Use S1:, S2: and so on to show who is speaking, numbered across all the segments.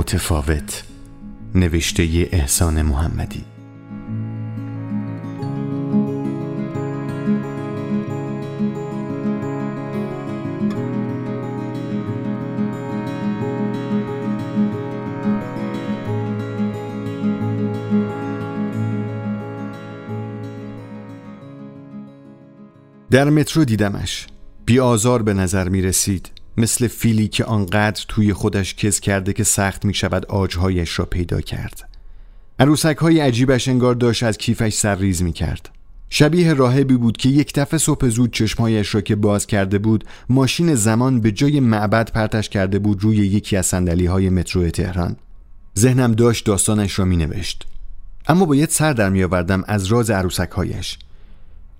S1: متفاوت. نوشته احسان محمدی. در مترو دیدمش. بی آزار به نظر می رسید. مثل فیلی که آنقدر توی خودش کز کرده که سخت می شود آجهایش را پیدا کرد. عروسک های عجیبش انگار داشت از کیفش سرریز می کرد شبیه راهبی بود که یک دفعه صبح زود چشمهایش را که باز کرده بود ماشین زمان به جای معبد پرتش کرده بود روی یکی از سندلی های مترو تهران. ذهنم داشت داستانش را می نوشت اما باید سر در می آوردم از راز عروسک هایش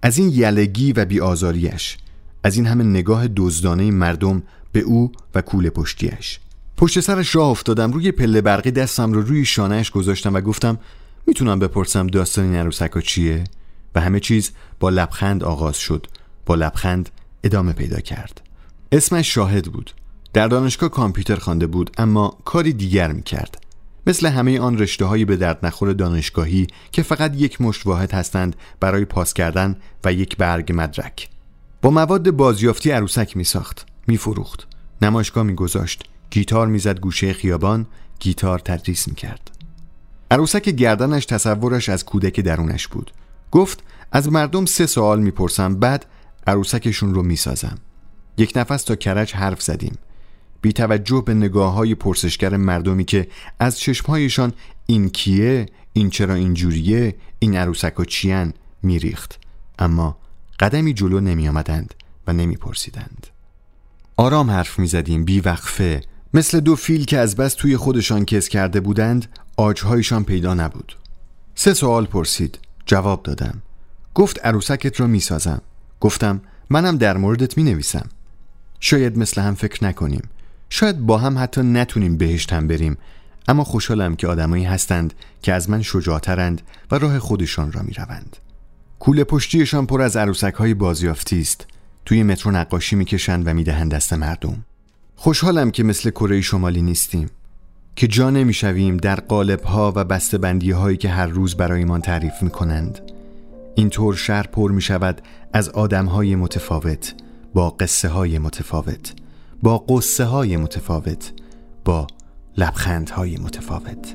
S1: از این یلگی و بیآزاریش از این همه نگاه دزدانه مردم به او و کوله پشتیش. پشت سرش راه افتادم روی پله برقی دستم رو روی شانهش گذاشتم و گفتم می‌تونم بپرسم داستان این عروسکا چیه؟ و همه چیز با لبخند آغاز شد. با لبخند ادامه پیدا کرد. اسمش شاهد بود. در دانشگاه کامپیوتر خوانده بود اما کاری دیگر می‌کرد. مثل همه آن رشته های به درد نخور دانشگاهی که فقط یک مشت واحد هستند برای پاس کردن و یک برگ مدرک. با مواد بازیافتی عروسک می ساخت می فروخت نمایشگاه می گذاشت گیتار می‌زد گوشه خیابان. گیتار تدریس می کرد عروسک گردنش تصورش از کودک درونش بود. گفت از مردم سه سوال می‌پرسم. بعد عروسکشون رو می‌سازم. یک نفس تا کرج حرف زدیم. بی توجه به نگاه های پرسشگر مردمی که از چشمهایشان این کیه این چرا اینجوریه این عروسک ها چیان میریخت. اما قدمی جلو نمی آمدند و نمی پرسیدند آرام حرف می زدیم بی وقفه مثل دو فیل که از بس توی خودشان کس کرده بودند آجهایشان پیدا نبود. سه سوال پرسید. جواب دادم. گفت عروسکت را می سازم گفتم منم در موردت می نویسم شاید مثل هم فکر نکنیم. شاید با هم حتی نتونیم بهشت هم بریم. اما خوشحالم که آدمایی هستند که از من شجاعترند و راه خودشان را می روند. کوله پشتیشان پر از عروسک های بازیافتی است. توی مترو نقاشی می‌کشند و می‌دهند دست مردم. خوشحالم که مثل کره شمالی نیستیم که جا نمی‌شویم در قالب ها و بندی هایی که هر روز برایمان تعریف می‌کنند. اینطور شهر پر می شود از آدم های متفاوت با قصه های متفاوت با قصه های متفاوت با لبخند های متفاوت.